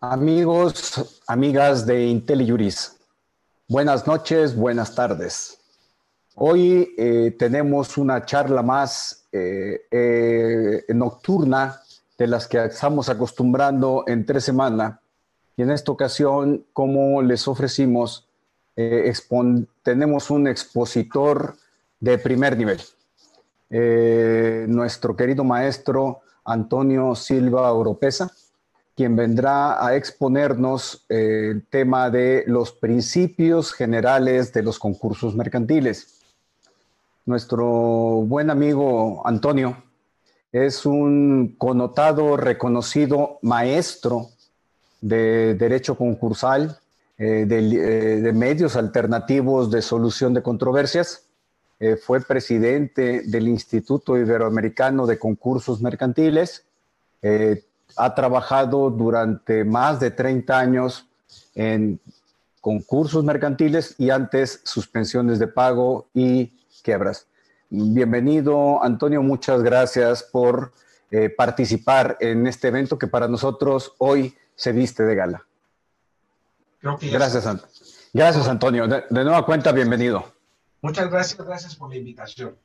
Amigos, amigas de IntelliJuris, buenas noches, buenas tardes. Hoy eh, tenemos una charla más eh, eh, nocturna de las que estamos acostumbrando en tres semanas. Y en esta ocasión, como les ofrecimos, tenemos un expositor de primer nivel. nuestro querido maestro Antonio Silva Oropesa quien vendrá a exponernos eh, el tema de los principios generales de los concursos mercantiles. Nuestro buen amigo Antonio es un connotado, reconocido maestro de derecho concursal, eh, eh, de, medios alternativos de solución de controversias. fue presidente del Instituto Iberoamericano de Concursos Mercantiles ha trabajado durante más de 30 años en concursos mercantiles y antes suspensiones de pago y quiebras. Bienvenido, Antonio, muchas gracias por eh, participar en este evento que para nosotros hoy se viste de gala. gracias, gracias, Antonio. De, de nueva cuenta, bienvenido. Muchas gracias, gracias por la invitación.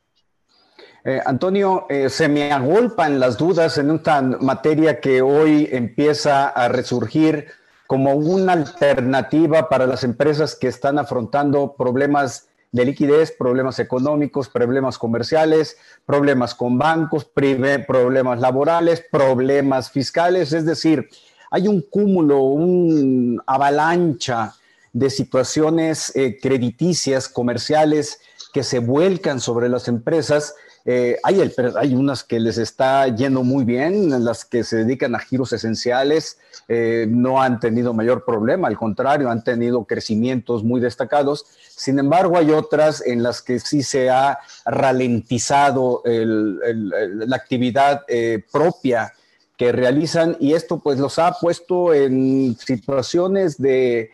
Eh, Antonio, eh, se me agolpan las dudas en esta materia que hoy empieza a resurgir como una alternativa para las empresas que están afrontando problemas de liquidez, problemas económicos, problemas comerciales, problemas con bancos, problemas laborales, problemas fiscales. Es decir, hay un cúmulo, una avalancha de situaciones eh, crediticias, comerciales, que se vuelcan sobre las empresas eh, hay, unas que les está yendo muy bien, las que se dedican a giros esenciales eh, no han tenido mayor problema, al contrario, han tenido crecimientos muy destacados. Sin embargo, hay otras en las que sí se ha ralentizado la actividad eh, propia que realizan y esto pues los ha puesto en situaciones de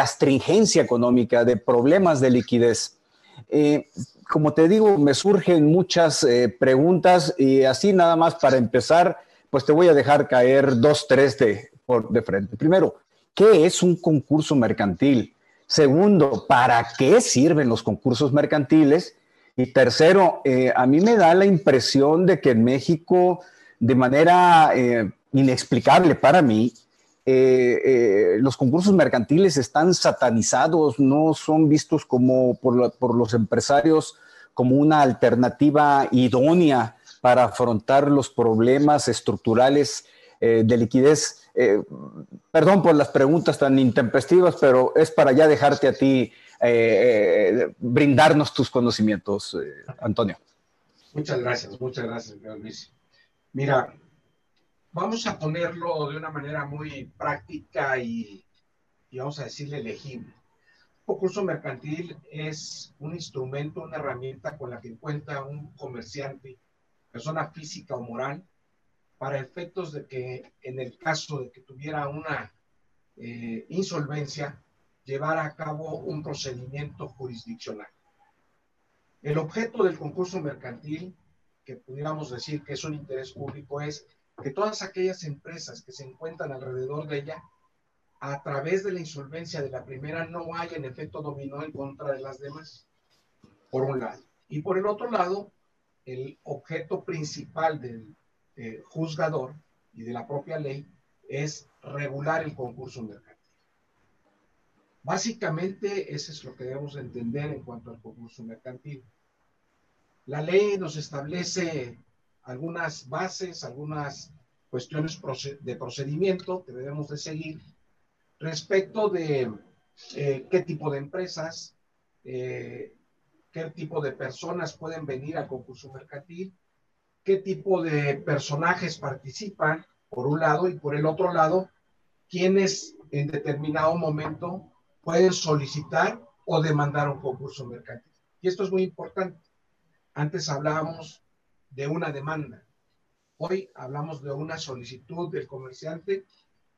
astringencia económica, de problemas de liquidez como te digo, me surgen muchas eh, preguntas y así nada más para empezar, pues te voy a dejar caer dos, tres de, por, de frente. Primero, ¿qué es un concurso mercantil? Segundo, ¿para qué sirven los concursos mercantiles? Y tercero, eh, a mí me da la impresión de que en México, de manera eh, inexplicable para mí, eh, eh, los concursos mercantiles están satanizados, no son vistos como por, los empresarios como una alternativa idónea para afrontar los problemas estructurales eh, de liquidez. perdón por las preguntas tan intempestivas, pero es para ya dejarte a ti brindarnos tus conocimientos, Antonio. Muchas gracias, muchas gracias, Luis. Mira, vamos a ponerlo de una manera muy práctica y, vamos a decirle legible. Un concurso mercantil es un instrumento, una herramienta con la que cuenta un comerciante, persona física o moral, para efectos de que en el caso de que tuviera una eh, insolvencia, llevara a cabo un procedimiento jurisdiccional. El objeto del concurso mercantil, que pudiéramos decir que es un interés público, es que todas aquellas empresas que se encuentran alrededor de ella, a través de la insolvencia de la primera, no en efecto dominó en contra de las demás, por un lado. Y por el otro lado, el objeto principal del eh, juzgador y de la propia ley es regular el concurso mercantil. Básicamente, eso es lo que debemos entender en cuanto al concurso mercantil. La ley nos establece algunas bases, algunas cuestiones de procedimiento que debemos de seguir respecto de eh, qué tipo de empresas, eh, qué tipo de personas pueden venir al concurso mercantil, qué tipo de personajes participan, por un lado, y por el otro lado, quiénes en determinado momento pueden solicitar o demandar un concurso mercantil. Y esto es muy importante. Antes hablábamos de una demanda. Hoy hablamos de una solicitud del comerciante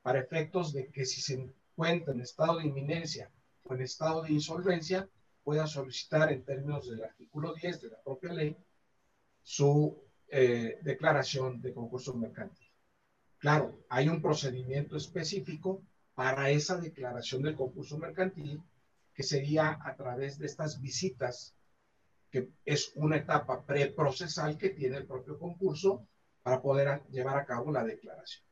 para efectos de que si se encuentra en estado de inminencia o en estado de insolvencia, pueda solicitar en términos del artículo 10 de la propia ley su eh, declaración de concurso mercantil. Claro, hay un procedimiento específico para esa declaración del concurso mercantil, que sería a través de estas visitas, que es una etapa preprocesal que tiene el propio concurso para poder llevar a cabo la declaración.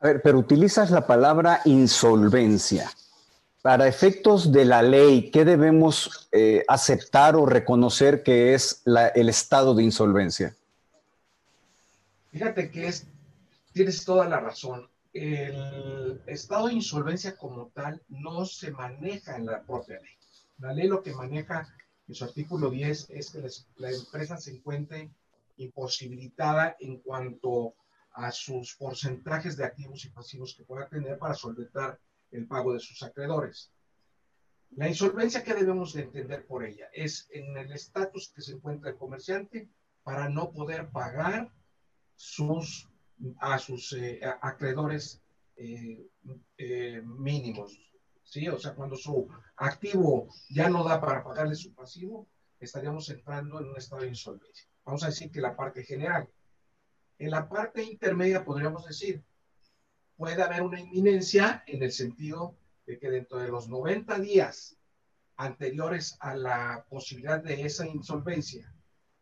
A ver, pero utilizas la palabra insolvencia. Para efectos de la ley, ¿qué debemos eh, aceptar o reconocer que es el estado de insolvencia? Fíjate que es, tienes toda la razón. El estado de insolvencia como tal no se maneja en la propia ley. La ley lo que maneja en su artículo 10 es que la empresa se encuentre imposibilitada en cuanto a sus porcentajes de activos y pasivos que pueda tener para solventar el pago de sus acreedores. La insolvencia que debemos de entender por ella es en el estatus que se encuentra el comerciante para no poder pagar sus, a sus eh, acreedores eh, eh, mínimos. ¿Sí? O sea, cuando su activo ya no da para pagarle su pasivo, estaríamos entrando en un estado de insolvencia. Vamos a decir que la parte general. En la parte intermedia podríamos decir, puede haber una inminencia en el sentido de que dentro de los 90 días anteriores a la posibilidad de esa insolvencia,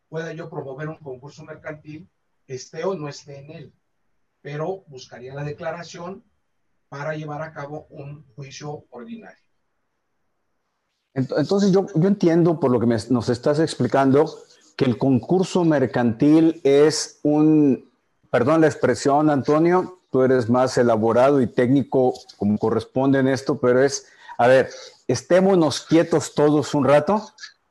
pueda yo promover un concurso mercantil, esté o no esté en él, pero buscaría la declaración para llevar a cabo un juicio ordinario. Entonces yo, yo entiendo por lo que nos estás explicando que el concurso mercantil es un, perdón la expresión, Antonio, tú eres más elaborado y técnico como corresponde en esto, pero es, a ver, estémonos quietos todos un rato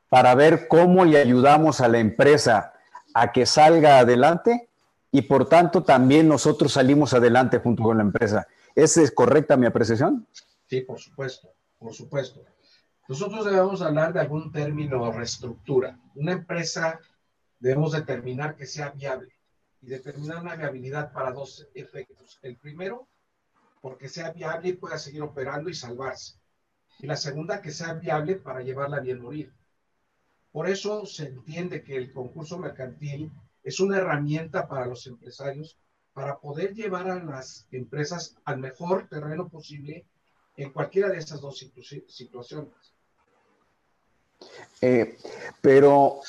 para ver cómo le ayudamos a la empresa a que salga adelante y por tanto también nosotros salimos adelante junto con la empresa. ¿Es correcta mi apreciación? Sí, por supuesto, por supuesto. Nosotros debemos hablar de algún término reestructura. Una empresa debemos determinar que sea viable y determinar una viabilidad para dos efectos. El primero, porque sea viable y pueda seguir operando y salvarse. Y la segunda, que sea viable para llevarla bien morir. Por eso se entiende que el concurso mercantil es una herramienta para los empresarios para poder llevar a las empresas al mejor terreno posible en cualquiera de esas dos situaciones. Eh, pero,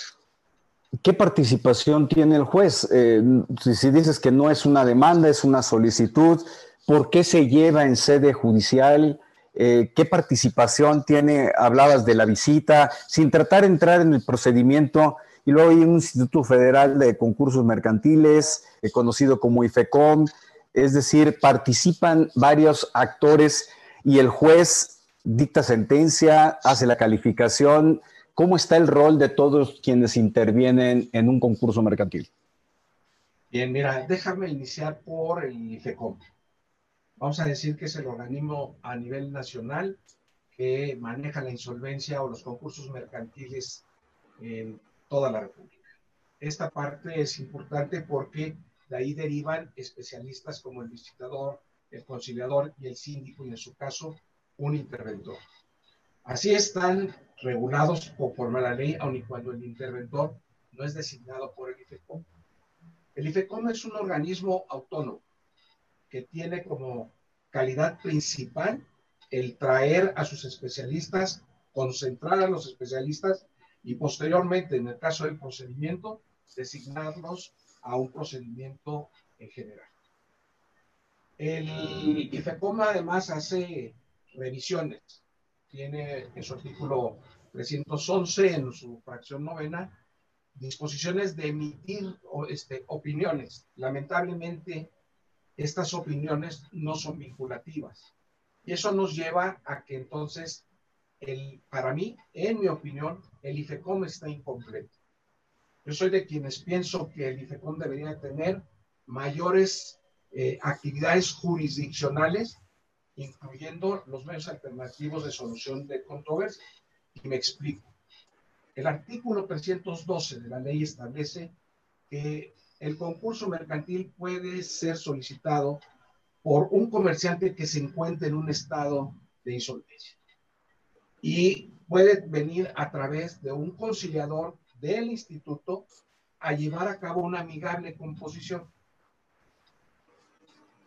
¿qué participación tiene el juez? Eh, si, dices que no es una demanda, es una solicitud, ¿por qué se lleva en sede judicial? Eh, ¿Qué participación tiene? Hablabas de la visita, sin tratar de entrar en el procedimiento. Y luego hay un Instituto Federal de Concursos Mercantiles, conocido como IFECOM, es decir, participan varios actores y el juez dicta sentencia, hace la calificación. ¿Cómo está el rol de todos quienes intervienen en un concurso mercantil? Bien, mira, déjame iniciar por el IFECOM. Vamos a decir que es el organismo a nivel nacional que maneja la insolvencia o los concursos mercantiles en toda la República. Esta parte es importante porque de ahí derivan especialistas como el visitador, el conciliador y el síndico, y en su caso, un interventor. Así están regulados conforme a la ley, aun y cuando el interventor no es designado por el IFECOM. El IFECOM es un organismo autónomo que tiene como calidad principal el traer a sus especialistas, concentrar a los especialistas y posteriormente, en el caso del procedimiento, designarlos a un procedimiento en general. El IFECOM además hace revisiones. Tiene en su artículo 311, en su fracción novena, disposiciones de emitir este, opiniones. Lamentablemente, estas opiniones no son vinculativas. Y eso nos lleva a que entonces, para mí, en mi opinión, el IFECOM está incompleto. Yo soy de quienes pienso que el IFECOM debería tener mayores eh, actividades jurisdiccionales incluyendo los medios alternativos de solución de controversia. Y me explico. El artículo 312 de la ley establece que el concurso mercantil puede ser solicitado por un comerciante que se encuentre en un estado de insolvencia. Y puede venir a través de un conciliador del instituto a llevar a cabo una amigable composición.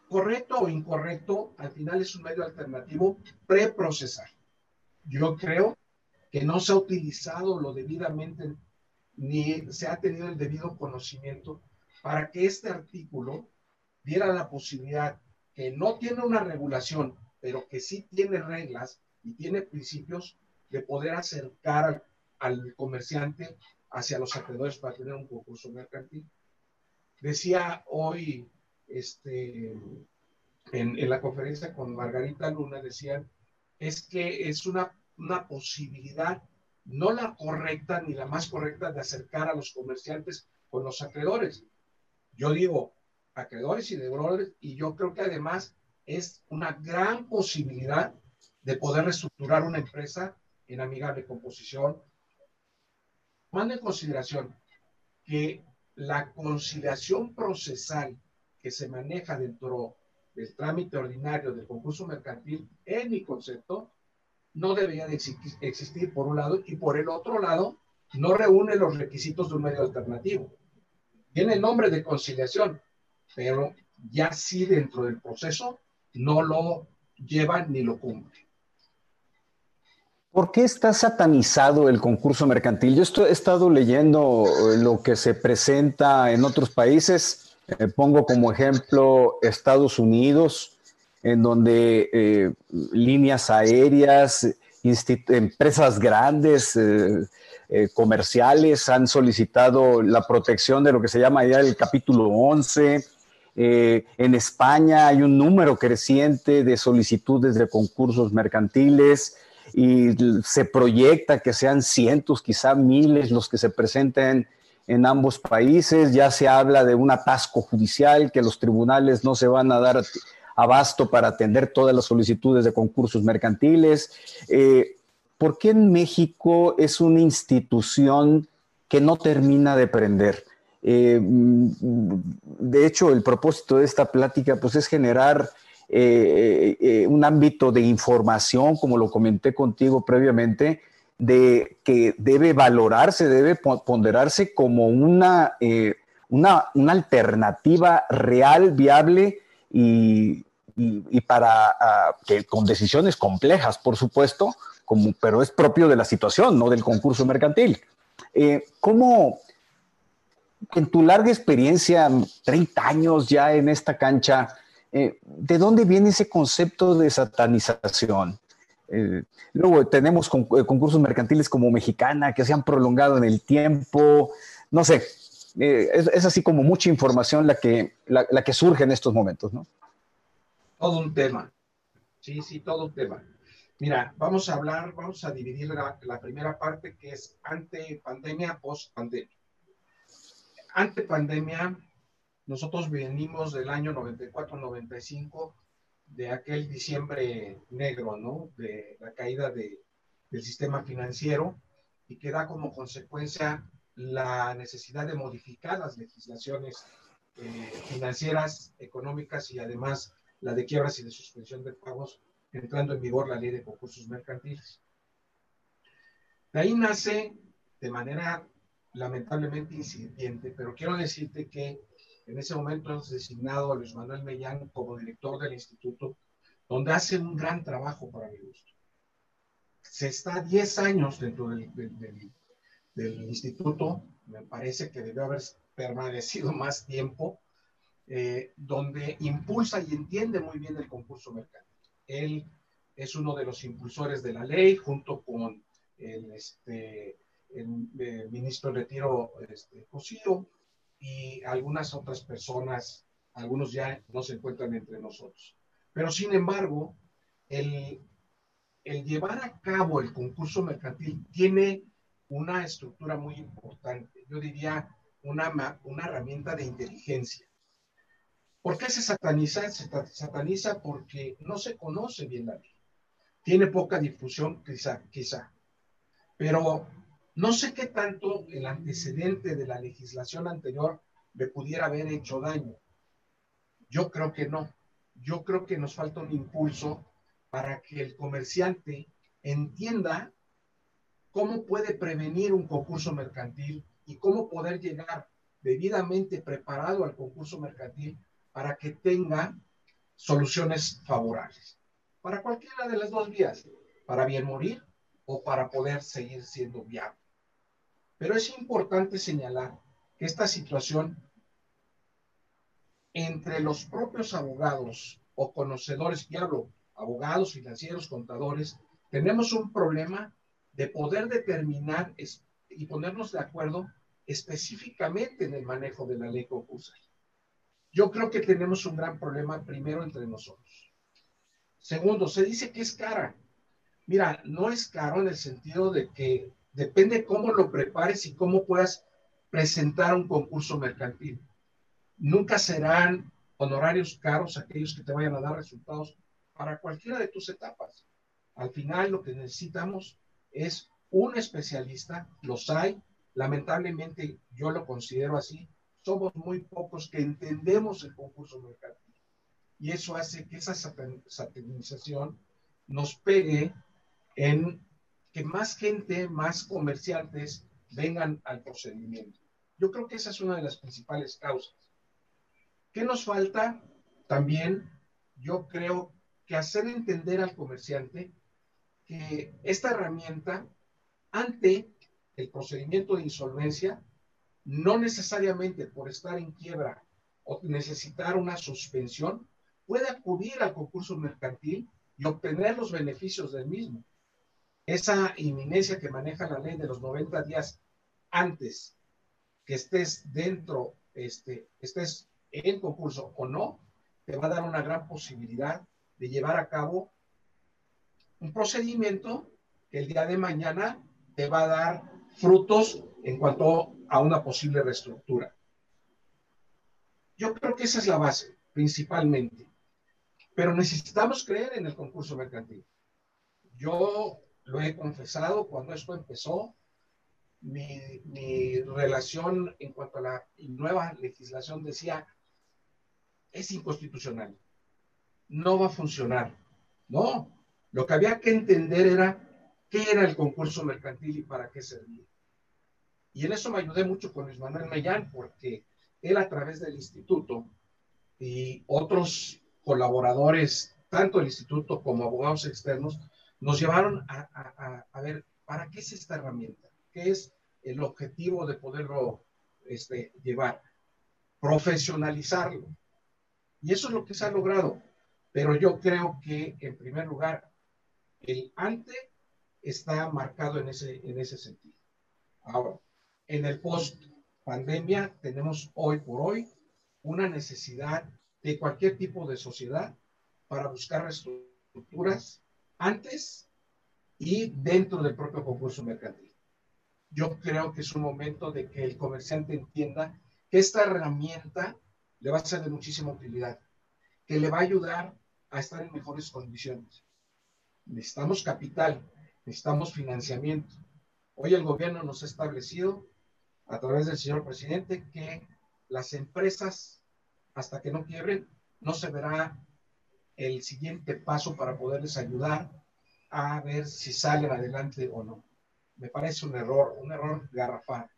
correcto o incorrecto, al final es un medio alternativo preprocesar. Yo creo que no se ha utilizado lo debidamente ni se ha tenido el debido conocimiento para que este artículo diera la posibilidad que no tiene una regulación, pero que sí tiene reglas y tiene principios de poder acercar al, al comerciante hacia los acreedores para tener un concurso mercantil. Decía hoy este, en, la conferencia con Margarita Luna, decían, es que es una, una posibilidad, no la correcta ni la más correcta de acercar a los comerciantes con los acreedores. Yo digo acreedores y deudores, y yo creo que además es una gran posibilidad de poder reestructurar una empresa en amigable composición. Tomando en consideración que la conciliación procesal que se maneja dentro del trámite ordinario del concurso mercantil, en mi concepto, no debería de existir por un lado y por el otro lado, no reúne los requisitos de un medio alternativo. Tiene el nombre de conciliación, pero ya sí dentro del proceso no lo lleva ni lo cumple. ¿Por qué está satanizado el concurso mercantil? Yo he estado leyendo lo que se presenta en otros países eh, pongo como ejemplo Estados Unidos, en donde eh, líneas aéreas, empresas grandes, eh, comerciales han solicitado la protección de lo que se llama ya el capítulo 11. en España hay un número creciente de solicitudes de concursos mercantiles y se proyecta que sean cientos, quizá miles los que se presenten en ambos países. Ya se habla de un atasco judicial, que los tribunales no se van a dar abasto para atender todas las solicitudes de concursos mercantiles. Eh, ¿Por qué en México es una institución que no termina de prender? Eh, de hecho, el propósito de esta plática pues, es generar eh, un ámbito de información, como lo comenté contigo previamente, de que debe valorarse, debe ponderarse como una, eh, una, una, alternativa real, viable y, y, para ah, que con decisiones complejas, por supuesto, como, pero es propio de la situación, no del concurso mercantil. Eh, ¿Cómo, en tu larga experiencia, 30 años ya en esta cancha, eh, ¿de dónde viene ese concepto de satanización? Eh, luego tenemos eh, concursos mercantiles como Mexicana que se han prolongado en el tiempo. No sé, eh, es, así como mucha información la que, la, que surge en estos momentos, ¿no? Todo un tema. Sí, sí, todo un tema. Mira, vamos a hablar, vamos a dividir la, la primera parte que es ante pandemia, post pandemia. Ante pandemia, nosotros venimos del año 94-95 de aquel diciembre negro, ¿no? De la caída de, del sistema financiero y que da como consecuencia la necesidad de modificar las legislaciones eh, financieras, económicas y además la de quiebras y de suspensión de pagos, entrando en vigor la ley de concursos mercantiles. De ahí nace de manera lamentablemente incipiente, pero quiero decirte que en ese momento hemos designado a Luis Manuel Mellán como director del instituto, donde hace un gran trabajo para mi gusto. Se está 10 años dentro del, instituto, me parece que debe haber permanecido más tiempo, eh, donde impulsa y entiende muy bien el concurso mercantil. Él es uno de los impulsores de la ley, junto con el, este, el, eh, ministro de retiro este, Cosío, y algunas otras personas, algunos ya no se encuentran entre nosotros. Pero sin embargo, el, el llevar a cabo el concurso mercantil tiene una estructura muy importante, yo diría una, una herramienta de inteligencia. ¿Por qué se sataniza? Se sataniza porque no se conoce bien la ley. Tiene poca difusión, quizá, quizá. Pero no sé qué tanto el antecedente de la legislación anterior me pudiera haber hecho daño. Yo creo que no. Yo creo que nos falta un impulso para que el comerciante entienda cómo puede prevenir un concurso mercantil y cómo poder llegar debidamente preparado al concurso mercantil para que tenga soluciones favorables. Para cualquiera de las dos vías, para bien morir o para poder seguir siendo viable. Pero es importante señalar que esta situación entre los propios abogados o conocedores, y hablo abogados, financieros, contadores, tenemos un problema de poder determinar y ponernos de acuerdo específicamente en el manejo de la ley concursal. Yo creo que tenemos un gran problema primero entre nosotros. Segundo, se dice que es cara. Mira, no es caro en el sentido de que depende cómo lo prepares y cómo puedas presentar un concurso mercantil. Nunca serán honorarios caros aquellos que te vayan a dar resultados para cualquiera de tus etapas. Al final lo que necesitamos es un especialista, los hay, lamentablemente yo lo considero así, somos muy pocos que entendemos el concurso mercantil. Y eso hace que esa satanización nos pegue en que más gente, más comerciantes vengan al procedimiento. Yo creo que esa es una de las principales causas. ¿Qué nos falta? También yo creo que hacer entender al comerciante que esta herramienta ante el procedimiento de insolvencia, no necesariamente por estar en quiebra o necesitar una suspensión, puede acudir al concurso mercantil y obtener los beneficios del mismo. Esa inminencia que maneja la ley de los 90 días antes que estés dentro, este, estés en concurso o no, te va a dar una gran posibilidad de llevar a cabo un procedimiento que el día de mañana te va a dar frutos en cuanto a una posible reestructura. Yo creo que esa es la base, principalmente. Pero necesitamos creer en el concurso mercantil. Yo lo he confesado cuando esto empezó, mi, mi, relación en cuanto a la nueva legislación decía, es inconstitucional, no va a funcionar. No, lo que había que entender era qué era el concurso mercantil y para qué servía. Y en eso me ayudé mucho con Luis Manuel Mellán, porque él a través del instituto y otros colaboradores, tanto del instituto como abogados externos, nos llevaron a, ver para qué es esta herramienta, qué es el objetivo de poderlo este, llevar, profesionalizarlo. Y eso es lo que se ha logrado. Pero yo creo que, en primer lugar, el ante está marcado en ese, en ese sentido. Ahora, en el post pandemia tenemos hoy por hoy una necesidad de cualquier tipo de sociedad para buscar estructuras antes y dentro del propio concurso mercantil yo creo que es un momento de que el comerciante entienda que esta herramienta le va a ser de muchísima utilidad, que le va a ayudar a estar en mejores condiciones. Necesitamos capital, necesitamos financiamiento. Hoy el gobierno nos ha establecido, a través del señor presidente, que las empresas, hasta que no quiebren, no se verá el siguiente paso para poderles ayudar a ver si salen adelante o no me parece un error, un error garrafal,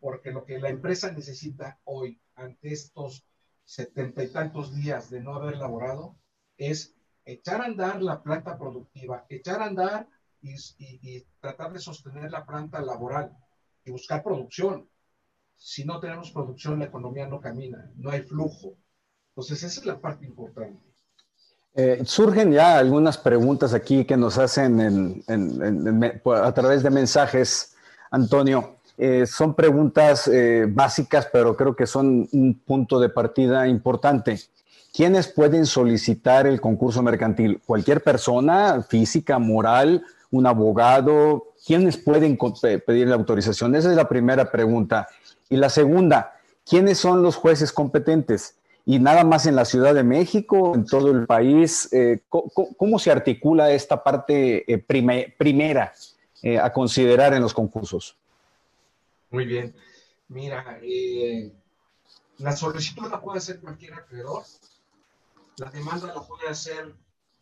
porque lo que la empresa necesita hoy, ante estos setenta y tantos días de no haber laborado, es echar a andar la planta productiva, echar a andar y, y, tratar de sostener la planta laboral y buscar producción. Si no tenemos producción, la economía no camina, no hay flujo. Entonces, esa es la parte importante. Eh, surgen ya algunas preguntas aquí que nos hacen a través de mensajes, Antonio. Eh, son preguntas eh, básicas, pero creo que son un punto de partida importante. ¿Quiénes pueden solicitar el concurso mercantil? ¿Cualquier persona física, moral, un abogado? ¿Quiénes pueden pedir la autorización? Esa es la primera pregunta. Y la segunda, ¿quiénes son los jueces competentes? Y nada más en la Ciudad de México, en todo el país. Eh, ¿cómo, se articula esta parte eh, primera eh, a considerar en los concursos? Muy bien. Mira, la solicitud la puede hacer cualquier acreedor. La demanda la puede hacer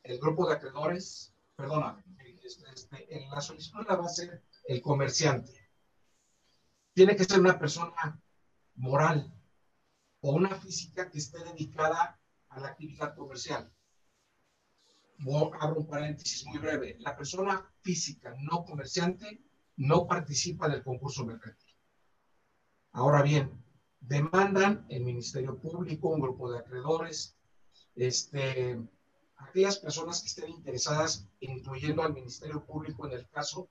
el grupo de acreedores. Perdona, este, este, la solicitud la va a hacer el comerciante. Tiene que ser una persona moral, o una física que esté dedicada a la actividad comercial. abro un paréntesis muy breve, la persona física no comerciante no participa del concurso mercantil. Ahora bien, demandan el Ministerio Público, un grupo de acreedores, este, aquellas personas que estén interesadas, incluyendo al Ministerio Público en el caso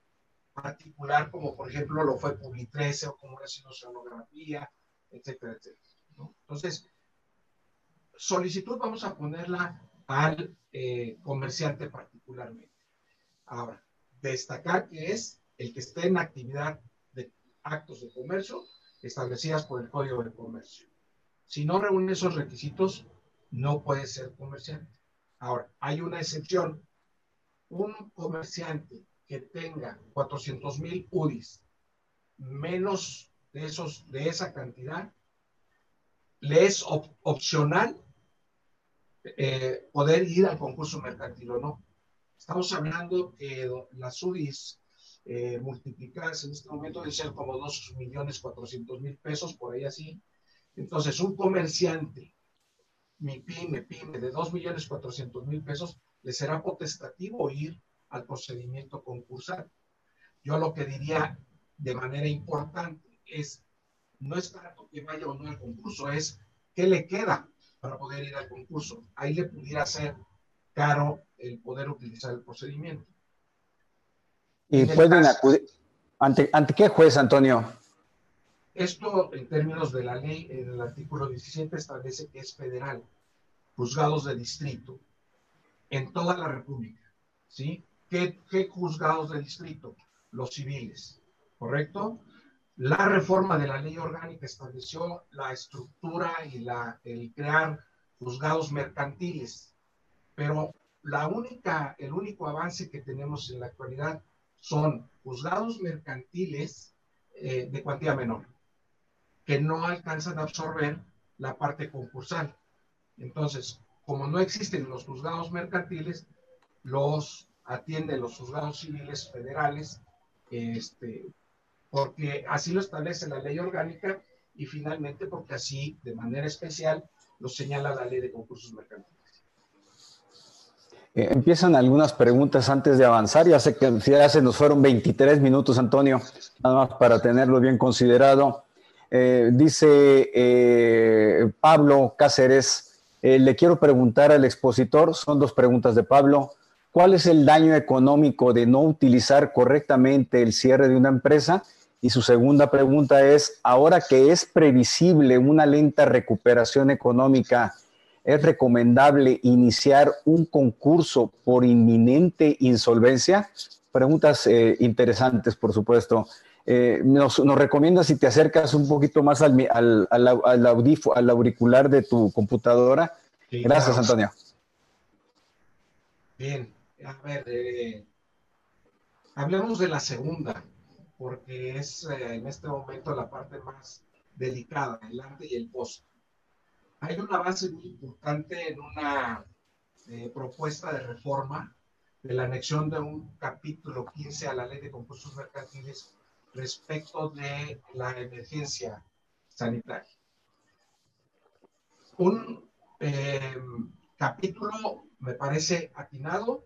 particular, como por ejemplo lo fue Publi 13 o como ha sido Oceanografía, etcétera, etcétera. Entonces, solicitud vamos a ponerla al eh, comerciante particularmente. Ahora, destacar que es el que esté en actividad de actos de comercio establecidas por el Código de Comercio. Si no reúne esos requisitos, no puede ser comerciante. Ahora, hay una excepción. Un comerciante que tenga 400 mil UDIs menos de, esos, de esa cantidad, le es opcional eh, poder ir al concurso mercantil o no. Estamos hablando que las UDIs eh, multiplicadas en este momento deben ser como 2 millones 400 mil pesos, por ahí así. Entonces, un comerciante, mi pyme, pyme, de 2 millones 400 mil pesos, le será potestativo ir al procedimiento concursal. Yo lo que diría de manera importante es, no es tanto que vaya o no al concurso, es qué le queda para poder ir al concurso. Ahí le pudiera ser caro el poder utilizar el procedimiento. ¿Y pueden acudir? ¿Ante, ¿Ante qué juez, Antonio? Esto, en términos de la ley, en el artículo 17 establece que es federal, juzgados de distrito, en toda la República. ¿Sí? ¿Qué, qué juzgados de distrito? Los civiles, ¿correcto? La reforma de la ley orgánica estableció la estructura y la, el crear juzgados mercantiles, pero la única, el único avance que tenemos en la actualidad son juzgados mercantiles eh, de cuantía menor, que no alcanzan a absorber la parte concursal. Entonces, como no existen los juzgados mercantiles, los atienden los juzgados civiles federales, este, porque así lo establece la ley orgánica y finalmente porque así, de manera especial, lo señala la ley de concursos mercantiles. Eh, empiezan algunas preguntas antes de avanzar. Ya sé que ya se nos fueron 23 minutos, Antonio, nada más para tenerlo bien considerado. Eh, dice eh, Pablo Cáceres, le quiero preguntar al expositor, son dos preguntas de Pablo, ¿cuál es el daño económico de no utilizar correctamente el cierre de una empresa? Y su segunda pregunta es, ahora que es previsible una lenta recuperación económica, ¿es recomendable iniciar un concurso por inminente insolvencia? Preguntas eh, interesantes, por supuesto. Eh, nos, nos recomienda si te acercas un poquito más al, al, al, al auricular de tu computadora. Gracias, Antonio. Bien, a ver, eh, hablemos de la segunda porque es eh, en este momento la parte más delicada, el ante y el post. Hay una base muy importante en una eh, propuesta de reforma de la anexión de un capítulo 15 a la ley de concursos mercantiles respecto de la emergencia sanitaria. Un eh, capítulo me parece atinado,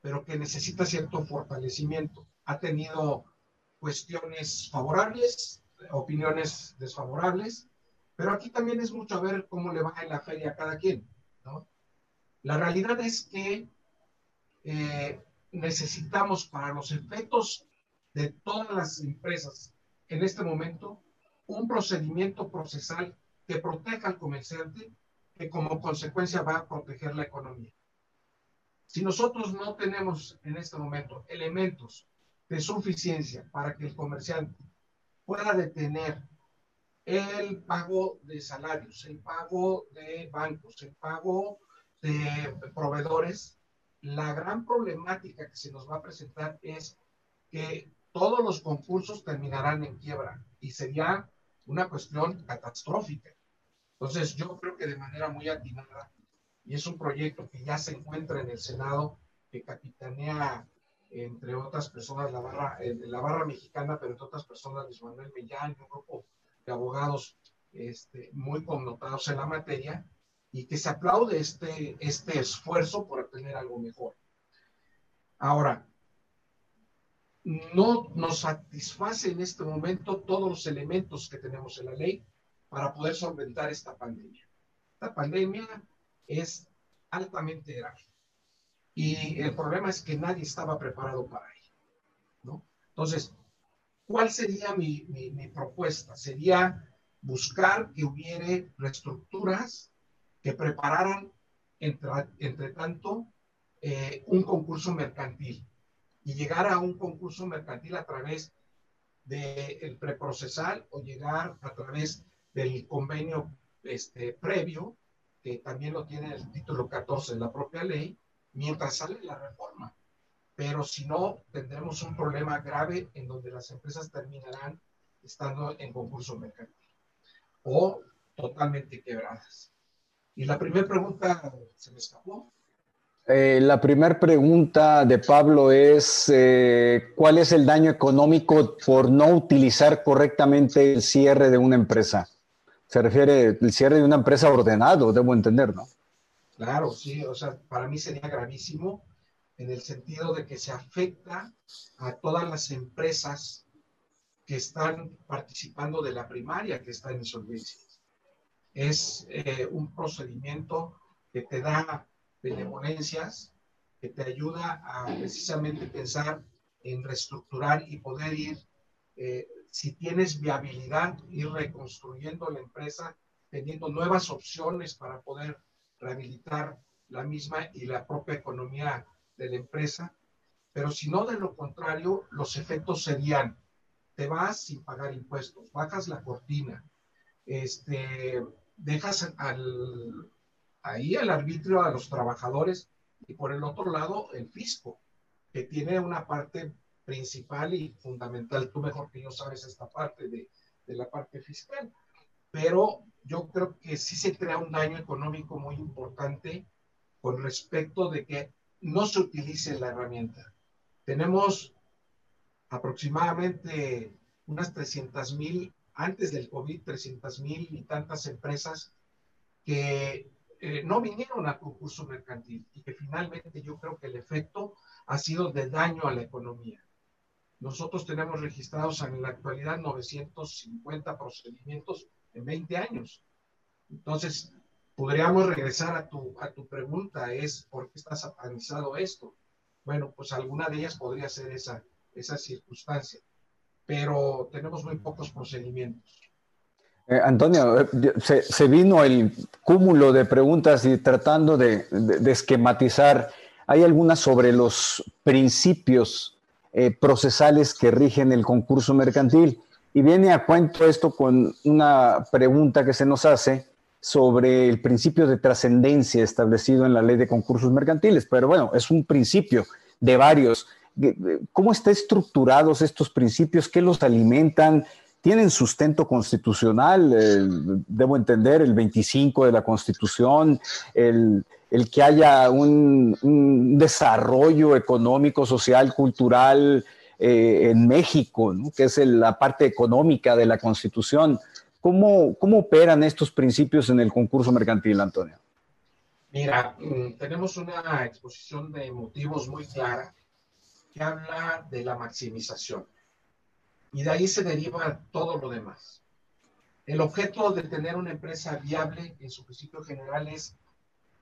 pero que necesita cierto fortalecimiento. Ha tenido cuestiones favorables, opiniones desfavorables, pero aquí también es mucho a ver cómo le va en la feria a cada quien. ¿no? La realidad es que eh, necesitamos para los efectos de todas las empresas en este momento un procedimiento procesal que proteja al comerciante, que como consecuencia va a proteger la economía. Si nosotros no tenemos en este momento elementos de suficiencia para que el comerciante pueda detener el pago de salarios, el pago de bancos, el pago de proveedores, la gran problemática que se nos va a presentar es que todos los concursos terminarán en quiebra y sería una cuestión catastrófica. Entonces, yo creo que de manera muy atinada, y es un proyecto que ya se encuentra en el Senado, que capitanea entre otras personas, la barra, la barra mexicana, pero entre otras personas, Luis Manuel Millán, un grupo de abogados este, muy connotados en la materia, y que se aplaude este, este esfuerzo por obtener algo mejor. Ahora, no nos satisface en este momento todos los elementos que tenemos en la ley para poder solventar esta pandemia. Esta pandemia es altamente grave y el problema es que nadie estaba preparado para ello. ¿no? Entonces, ¿cuál sería mi, mi, propuesta? Sería buscar que hubiere reestructuras que prepararan, entre, entre tanto, eh, un concurso mercantil y llegar a un concurso mercantil a través del preprocesal o llegar a través del convenio este, previo, que también lo tiene el título 14 de la propia ley, mientras sale la reforma. Pero si no, tendremos un problema grave en donde las empresas terminarán estando en concurso mercantil o totalmente quebradas. Y la primera pregunta se me escapó. Eh, la primera pregunta de Pablo es, eh, ¿cuál es el daño económico por no utilizar correctamente el cierre de una empresa? Se refiere al cierre de una empresa ordenado, debo entender, ¿no? Claro, sí, o sea, para mí sería gravísimo en el sentido de que se afecta a todas las empresas que están participando de la primaria que está en insolvencia. Es eh, un procedimiento que te da benevolencias que te ayuda a precisamente pensar en reestructurar y poder ir, eh, si tienes viabilidad, ir reconstruyendo la empresa, teniendo nuevas opciones para poder rehabilitar la misma y la propia economía de la empresa. Pero si no, de lo contrario, los efectos serían, te vas sin pagar impuestos, bajas la cortina, este, dejas al, ahí el arbitrio a los trabajadores y por el otro lado el fisco, que tiene una parte principal y fundamental. Tú mejor que yo sabes esta parte de, de la parte fiscal. Pero yo creo que sí se crea un daño económico muy importante con respecto de que no se utilice la herramienta. Tenemos aproximadamente unas 300 mil, antes del COVID, 300 mil y tantas empresas que eh, no vinieron al concurso mercantil y que finalmente yo creo que el efecto ha sido de daño a la economía. Nosotros tenemos registrados en la actualidad 950 procedimientos en 20 años. Entonces, podríamos regresar a tu, a tu pregunta, es ¿por qué está satanizado esto? Bueno, pues alguna de ellas podría ser esa, esa circunstancia, pero tenemos muy pocos procedimientos. Eh, Antonio, eh, se, vino el cúmulo de preguntas y tratando de, esquematizar, hay algunas sobre los principios eh, procesales que rigen el concurso mercantil. Y viene a cuento esto con una pregunta que se nos hace sobre el principio de trascendencia establecido en la ley de concursos mercantiles. Pero bueno, es un principio de varios. ¿Cómo están estructurados estos principios? ¿Qué los alimentan? tienen sustento constitucional, debo entender, el 25 de la Constitución, el, que haya un, desarrollo económico, social, cultural eh, en México, que es la parte económica de la Constitución. ¿Cómo, ¿Cómo operan estos principios en el concurso mercantil, Antonio? Mira, mm, tenemos una exposición de motivos muy clara que habla de la maximización y de ahí se deriva todo lo demás. El objeto de tener una empresa viable en su principio general es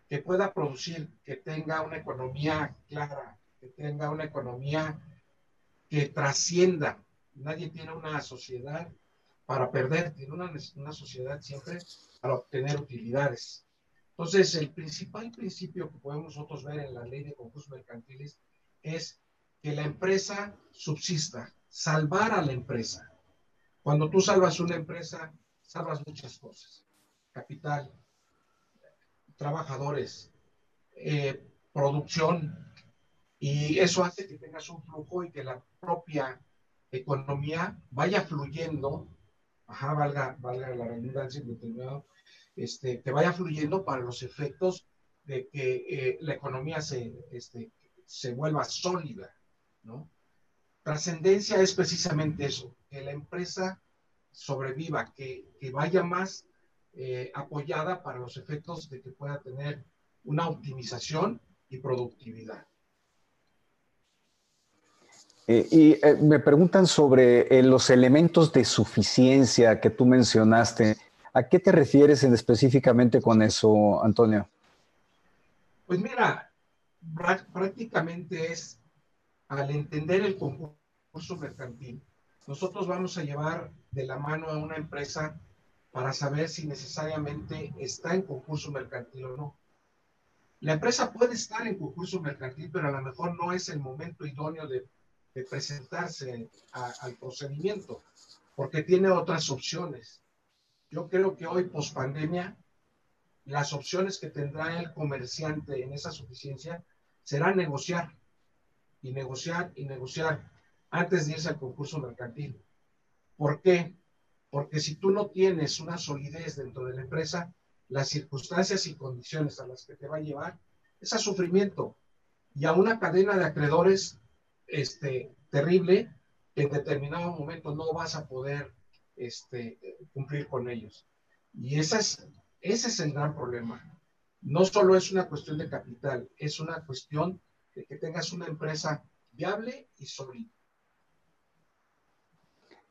que pueda producir, que tenga una economía clara, que tenga una economía que trascienda. Nadie tiene una sociedad para perder, tiene una, una sociedad siempre para obtener utilidades. Entonces, el principal principio que podemos nosotros ver en la ley de concursos mercantiles es que la empresa subsista, salvar a la empresa. Cuando tú salvas una empresa, salvas muchas cosas. Capital, trabajadores, eh, producción, y eso hace que tengas un flujo y que la propia economía vaya fluyendo, ajá, valga, valga la redundancia, este, que vaya fluyendo para los efectos de que eh, la economía se, este, se vuelva sólida, ¿no? Trascendencia es precisamente eso, que la empresa sobreviva, que, vaya más eh, apoyada para los efectos de que pueda tener una optimización y productividad. Eh, y eh, me preguntan sobre los elementos de suficiencia que tú mencionaste. ¿A qué te refieres en específicamente con eso, Antonio? Pues mira, prácticamente es al entender el concurso mercantil, nosotros vamos a llevar de la mano a una empresa para saber si necesariamente está en concurso mercantil o no. La empresa puede estar en concurso mercantil, pero a lo mejor no es el momento idóneo de, presentarse al procedimiento, porque tiene otras opciones. Yo creo que hoy, post pandemia, las opciones que tendrá el comerciante en esa suficiencia será negociar y negociar y negociar antes de irse al concurso mercantil. ¿Por qué? Porque si tú no tienes una solidez dentro de la empresa, las circunstancias y condiciones a las que te va a llevar es a sufrimiento y a una cadena de acreedores este, terrible en determinado momento no vas a poder este, cumplir con ellos. Y esa es, ese es el gran problema. No solo es una cuestión de capital, es una cuestión de que tengas una empresa viable y sólida.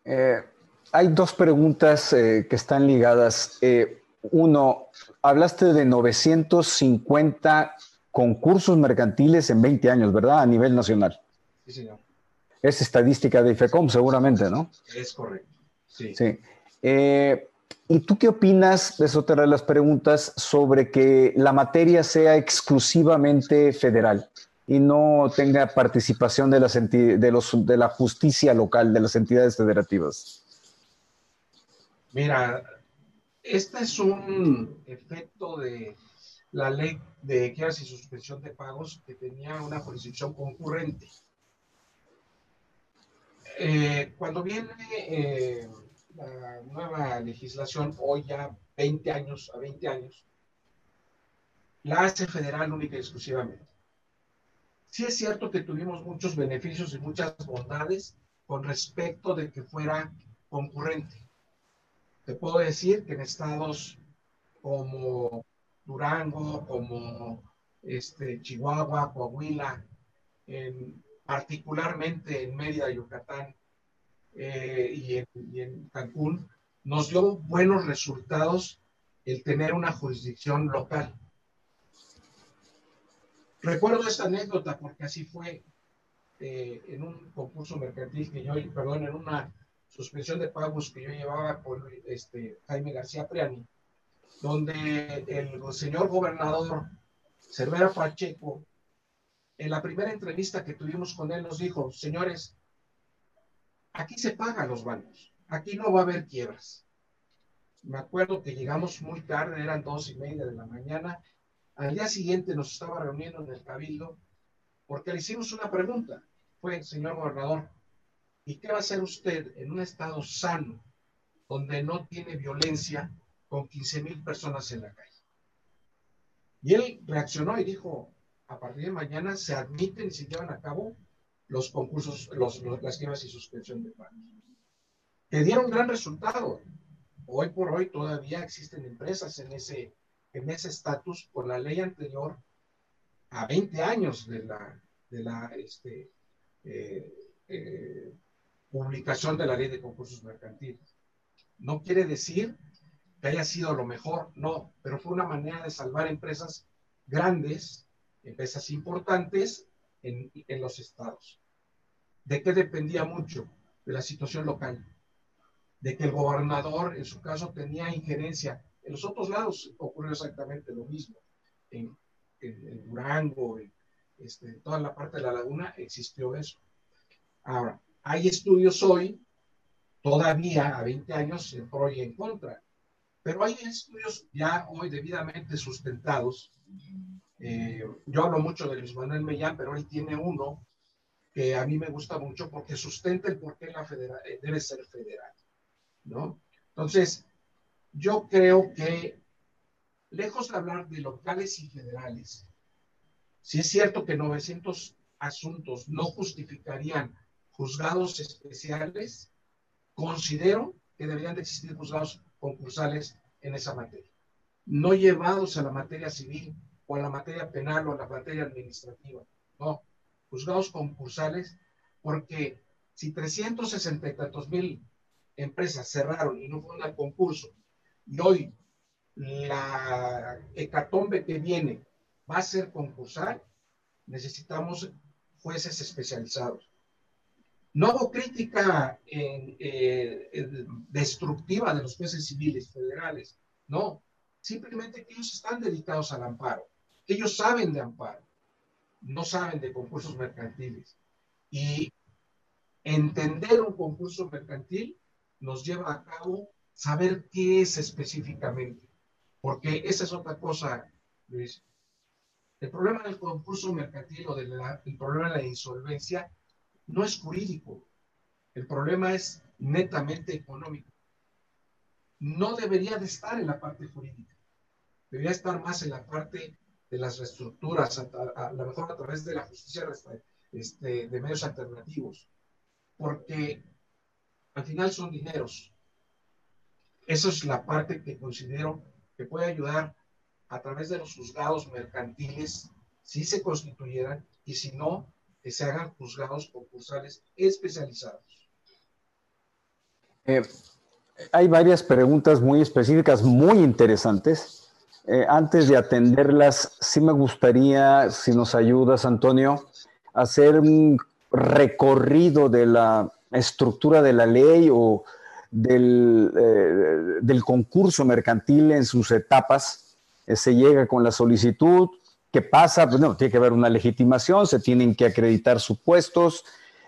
Eh, hay dos preguntas eh, que están ligadas. Eh, uno, hablaste de 950 concursos mercantiles en 20 años, ¿verdad? A nivel nacional. Sí, señor. Es estadística de IFECOM, seguramente, ¿no? Es correcto. Sí. sí. ¿Y tú qué opinas, es otra de las preguntas, sobre que la materia sea exclusivamente federal? y no tenga participación de, las de, los, de la justicia local, de las entidades federativas? Mira, este es un efecto de la ley de quieras y suspensión de pagos que tenía una jurisdicción concurrente. Eh, cuando viene eh, la nueva legislación, hoy ya 20 años a 20 años, la hace federal única y exclusivamente. Sí es cierto que tuvimos muchos beneficios y muchas bondades con respecto de que fuera concurrente. Te puedo decir que en estados como Durango, como este, Chihuahua, Coahuila, particularmente en Mérida, Yucatán eh, y, en, Cancún, nos dio buenos resultados el tener una jurisdicción local. Recuerdo esta anécdota porque así fue eh, en un concurso mercantil que yo, perdón, en una suspensión de pagos que yo llevaba con este, Jaime García Priani, donde el señor gobernador Cervera Pacheco, en la primera entrevista que tuvimos con él, nos dijo, señores, aquí se pagan los bancos, aquí no va a haber quiebras. Me acuerdo que llegamos muy tarde, eran dos y media de la mañana, al día siguiente nos estaba reuniendo en el cabildo porque le hicimos una pregunta. Fue, señor gobernador, ¿y qué va a hacer usted en un estado sano donde no tiene violencia con 15 mil personas en la calle? Y él reaccionó y dijo, a partir de mañana se admiten y se llevan a cabo los concursos, las quiebras y suspensión de pagos. Que dieron gran resultado. Hoy por hoy todavía existen empresas en ese en ese estatus por la ley anterior a 20 años de la, de la este, eh, eh, publicación de la ley de concursos mercantiles. No quiere decir que haya sido lo mejor, no, pero fue una manera de salvar empresas grandes, empresas importantes en, en los estados. ¿De qué dependía mucho? De la situación local. De que el gobernador, en su caso, tenía injerencia en los otros lados ocurrió exactamente lo mismo. En, Durango, este, en, toda la parte de la laguna existió eso. Ahora, hay estudios hoy, todavía a 20 años, en pro y en contra, pero hay estudios ya hoy debidamente sustentados. Eh, yo hablo mucho de Luis Manuel Mellán, pero hoy tiene uno que a mí me gusta mucho porque sustenta el por qué la federal, eh, debe ser federal, ¿no? Entonces, yo creo que, lejos de hablar de locales y federales, si es cierto que 900 asuntos no justificarían juzgados especiales, considero que deberían de existir juzgados concursales en esa materia, no llevados a la materia civil o a la materia penal o a la materia administrativa, no, juzgados concursales, porque si 360 mil empresas cerraron y no fueron al concurso, y hoy la hecatombe que viene va a ser concursal, necesitamos jueces especializados. No hago crítica eh, destructiva de los jueces civiles federales, no, simplemente que ellos están dedicados al amparo, ellos saben de amparo, no saben de concursos mercantiles. Y entender un concurso mercantil nos lleva a cabo saber qué es específicamente, porque esa es otra cosa, Luis. El problema del concurso mercantil o del problema de la insolvencia no es jurídico, el problema es netamente económico. No debería de estar en la parte jurídica, debería estar más en la parte de las reestructuras, a, lo mejor a través de la justicia este, de medios alternativos, porque al final son dineros. Esa es la parte que considero que puede ayudar a través de los juzgados mercantiles, si se constituyeran, y si no, que se hagan juzgados concursales especializados. Eh, hay varias preguntas muy específicas, muy interesantes. Eh, antes de atenderlas, sí me gustaría, si nos ayudas, Antonio, hacer un recorrido de la estructura de la ley o del, eh, del concurso mercantil en sus etapas. se llega con la solicitud, ¿Qué pasa? Pues no, tiene que haber una legitimación, se tienen que acreditar supuestos.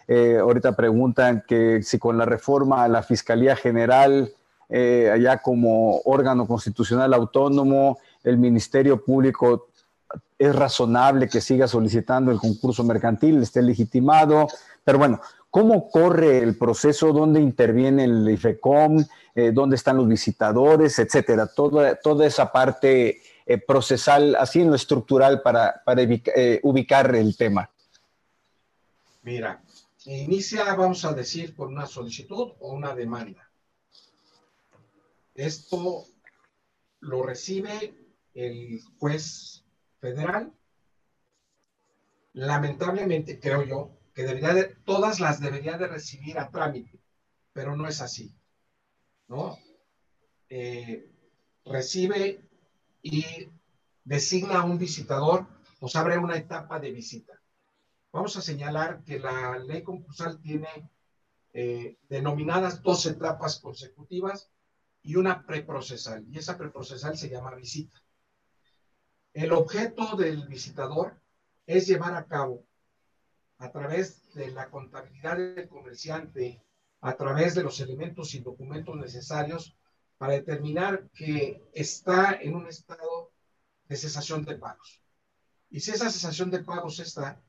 Eh, ahorita preguntan que si con la reforma a la Fiscalía General, eh, allá como órgano constitucional autónomo, el Ministerio Público es razonable que siga solicitando el concurso mercantil, esté legitimado. Pero bueno, ¿cómo corre el proceso? ¿Dónde interviene el IFECOM? Eh, ¿Dónde están los visitadores? Etcétera. Toda, toda esa parte eh, procesal, así en lo estructural para, para ubicar el tema? Mira, inicia, vamos a decir, con una solicitud o una demanda. Esto lo recibe el juez federal. Lamentablemente, creo yo, que debería de, todas las debería de recibir a trámite, pero no es así. ¿No? Eh, recibe y designa a un visitador, pues abre una etapa de visita. Vamos a señalar que la ley concursal tiene eh, denominadas dos etapas consecutivas y una preprocesal, y esa preprocesal se llama visita. El objeto del visitador es llevar a cabo, a través de la contabilidad del comerciante, a través de los elementos y documentos necesarios, para determinar que está en un estado de cesación de pagos. Y si esa cesación de pagos está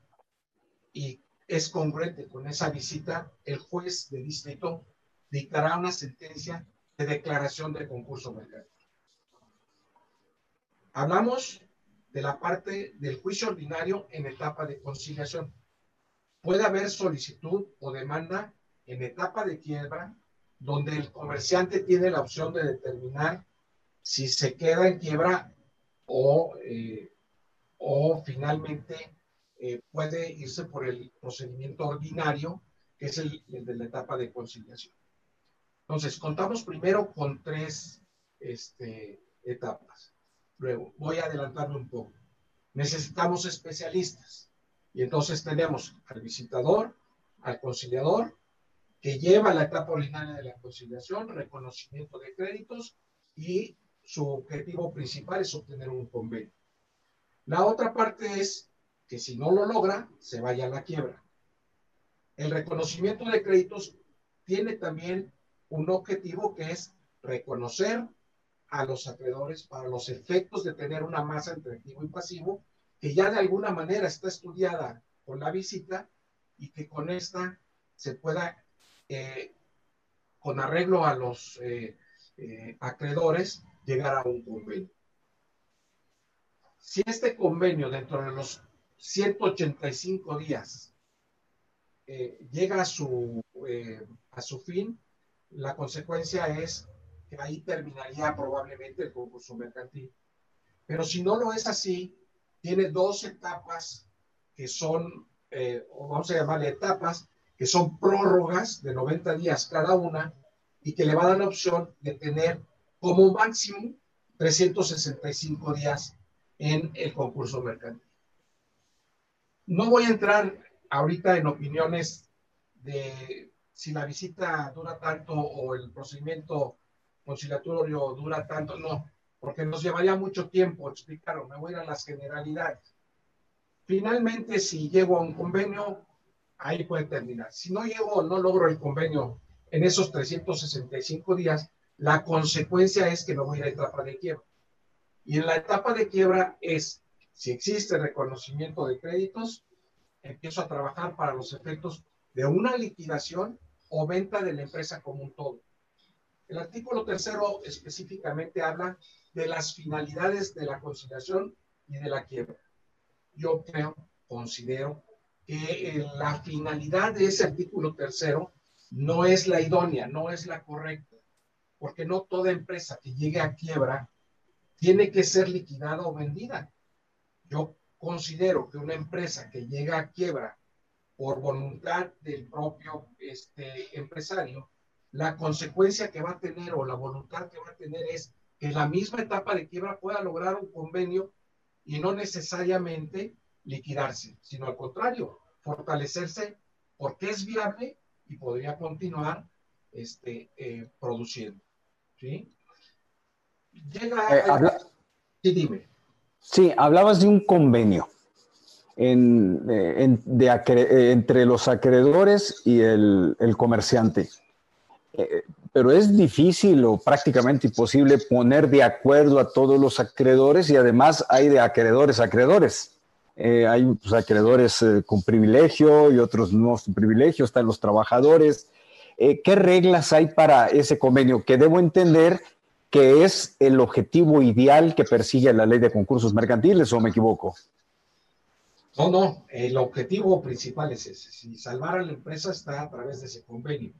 y es congruente con esa visita, el juez de distrito dictará una sentencia de declaración de concurso mercantil. Hablamos de la parte del juicio ordinario en etapa de conciliación. Puede haber solicitud o demanda en etapa de quiebra donde el comerciante tiene la opción de determinar si se queda en quiebra o, eh, o finalmente eh, puede irse por el procedimiento ordinario, que es el, de la etapa de conciliación. Entonces, contamos primero con tres este, etapas. Luego, voy a adelantarme un poco. Necesitamos especialistas. Y entonces tenemos al visitador, al conciliador que lleva la etapa ordinaria de la conciliación, reconocimiento de créditos y su objetivo principal es obtener un convenio. La otra parte es que si no lo logra, se vaya a la quiebra. El reconocimiento de créditos tiene también un objetivo que es reconocer a los acreedores para los efectos de tener una masa entre activo y pasivo que ya de alguna manera está estudiada con la visita y que con esta se pueda eh, con arreglo a los eh, eh, acreedores, llegar a un convenio. Si este convenio dentro de los 185 días llega a su, a su fin, la consecuencia es que ahí terminaría probablemente el concurso mercantil. Pero si no lo es así, tiene dos etapas que son, eh, vamos a llamarle etapas, que son prórrogas de 90 días cada una y que le va a dar la opción de tener como máximo 365 días en el concurso mercantil. No voy a entrar ahorita en opiniones de si la visita dura tanto o el procedimiento conciliatorio dura tanto, no, porque nos llevaría mucho tiempo explicarlo, me voy a ir a las generalidades. Finalmente, si llego a un convenio, ahí puede terminar. Si no llego, no logro el convenio en esos 365 días, la consecuencia es que me voy a la etapa de quiebra. Y en la etapa de quiebra es, si existe reconocimiento de créditos, empiezo a trabajar para los efectos de una liquidación o venta de la empresa como un todo. El artículo tercero específicamente habla de las finalidades de la conciliación y de la quiebra. Yo creo, considero que eh, la finalidad de ese artículo tercero no es la idónea, no es la correcta, porque no toda empresa que llegue a quiebra tiene que ser liquidada o vendida. Yo considero que una empresa que llega a quiebra por voluntad del propio este, empresario, la consecuencia que va a tener o la voluntad que va a tener es que la misma etapa de quiebra pueda lograr un convenio y no necesariamente liquidarse, sino al contrario, fortalecerse porque es viable y podría continuar este, eh, produciendo. ¿sí? Llega. Eh, sí, dime. Sí, hablabas de un convenio en, eh, de entre los acreedores y el, el comerciante. pero es difícil o prácticamente imposible poner de acuerdo a todos los acreedores y además hay de acreedores a acreedores. Eh, hay pues, acreedores eh, con privilegio y otros no sin privilegio, están los trabajadores. Eh, ¿Qué reglas hay para ese convenio? Que debo entender que es el objetivo ideal que persigue la ley de concursos mercantiles, ¿o me equivoco? No, no, el objetivo principal es ese. Si salvar a la empresa está a través de ese convenio.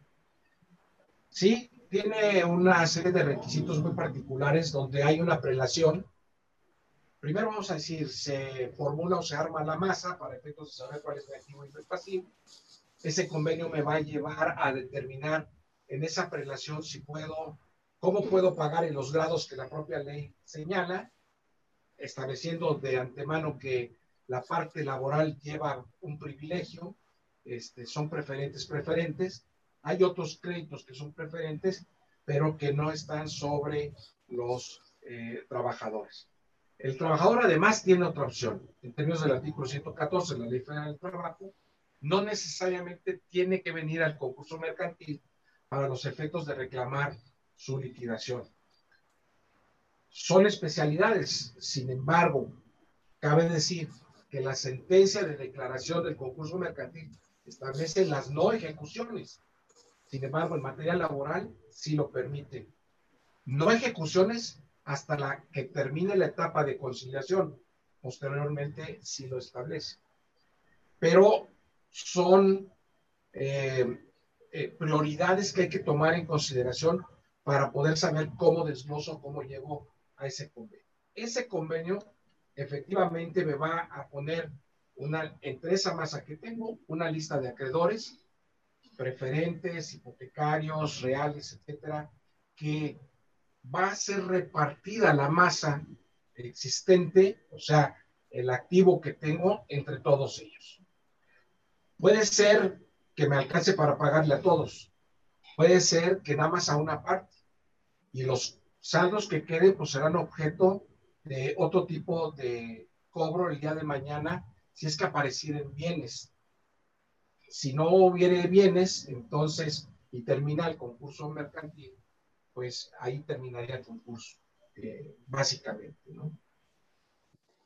Sí, tiene una serie de requisitos muy particulares donde hay una prelación Primero vamos a decir, se formula o se arma la masa para efectos de saber cuál es mi activo y mi pasivo. Ese convenio me va a llevar a determinar en esa prelación si puedo, cómo puedo pagar en los grados que la propia ley señala, estableciendo de antemano que la parte laboral lleva un privilegio, este, son preferentes preferentes. Hay otros créditos que son preferentes, pero que no están sobre los eh, trabajadores. El trabajador además tiene otra opción. En términos del artículo 114 de la Ley Federal del Trabajo, no necesariamente tiene que venir al concurso mercantil para los efectos de reclamar su liquidación. Son especialidades, sin embargo, cabe decir que la sentencia de declaración del concurso mercantil establece las no ejecuciones. Sin embargo, en materia laboral sí lo permite. No ejecuciones hasta la que termine la etapa de conciliación. Posteriormente, si lo establece. Pero son eh, eh, prioridades que hay que tomar en consideración para poder saber cómo desgloso, cómo llego a ese convenio. Ese convenio efectivamente me va a poner una, entre esa masa que tengo, una lista de acreedores, preferentes, hipotecarios, reales, etcétera, que va a ser repartida la masa existente, o sea, el activo que tengo entre todos ellos. Puede ser que me alcance para pagarle a todos. Puede ser que nada más a una parte. Y los saldos que queden pues serán objeto de otro tipo de cobro el día de mañana si es que aparecieran bienes. Si no hubiere bienes, entonces, y termina el concurso mercantil, pues ahí terminaría el concurso, eh, básicamente.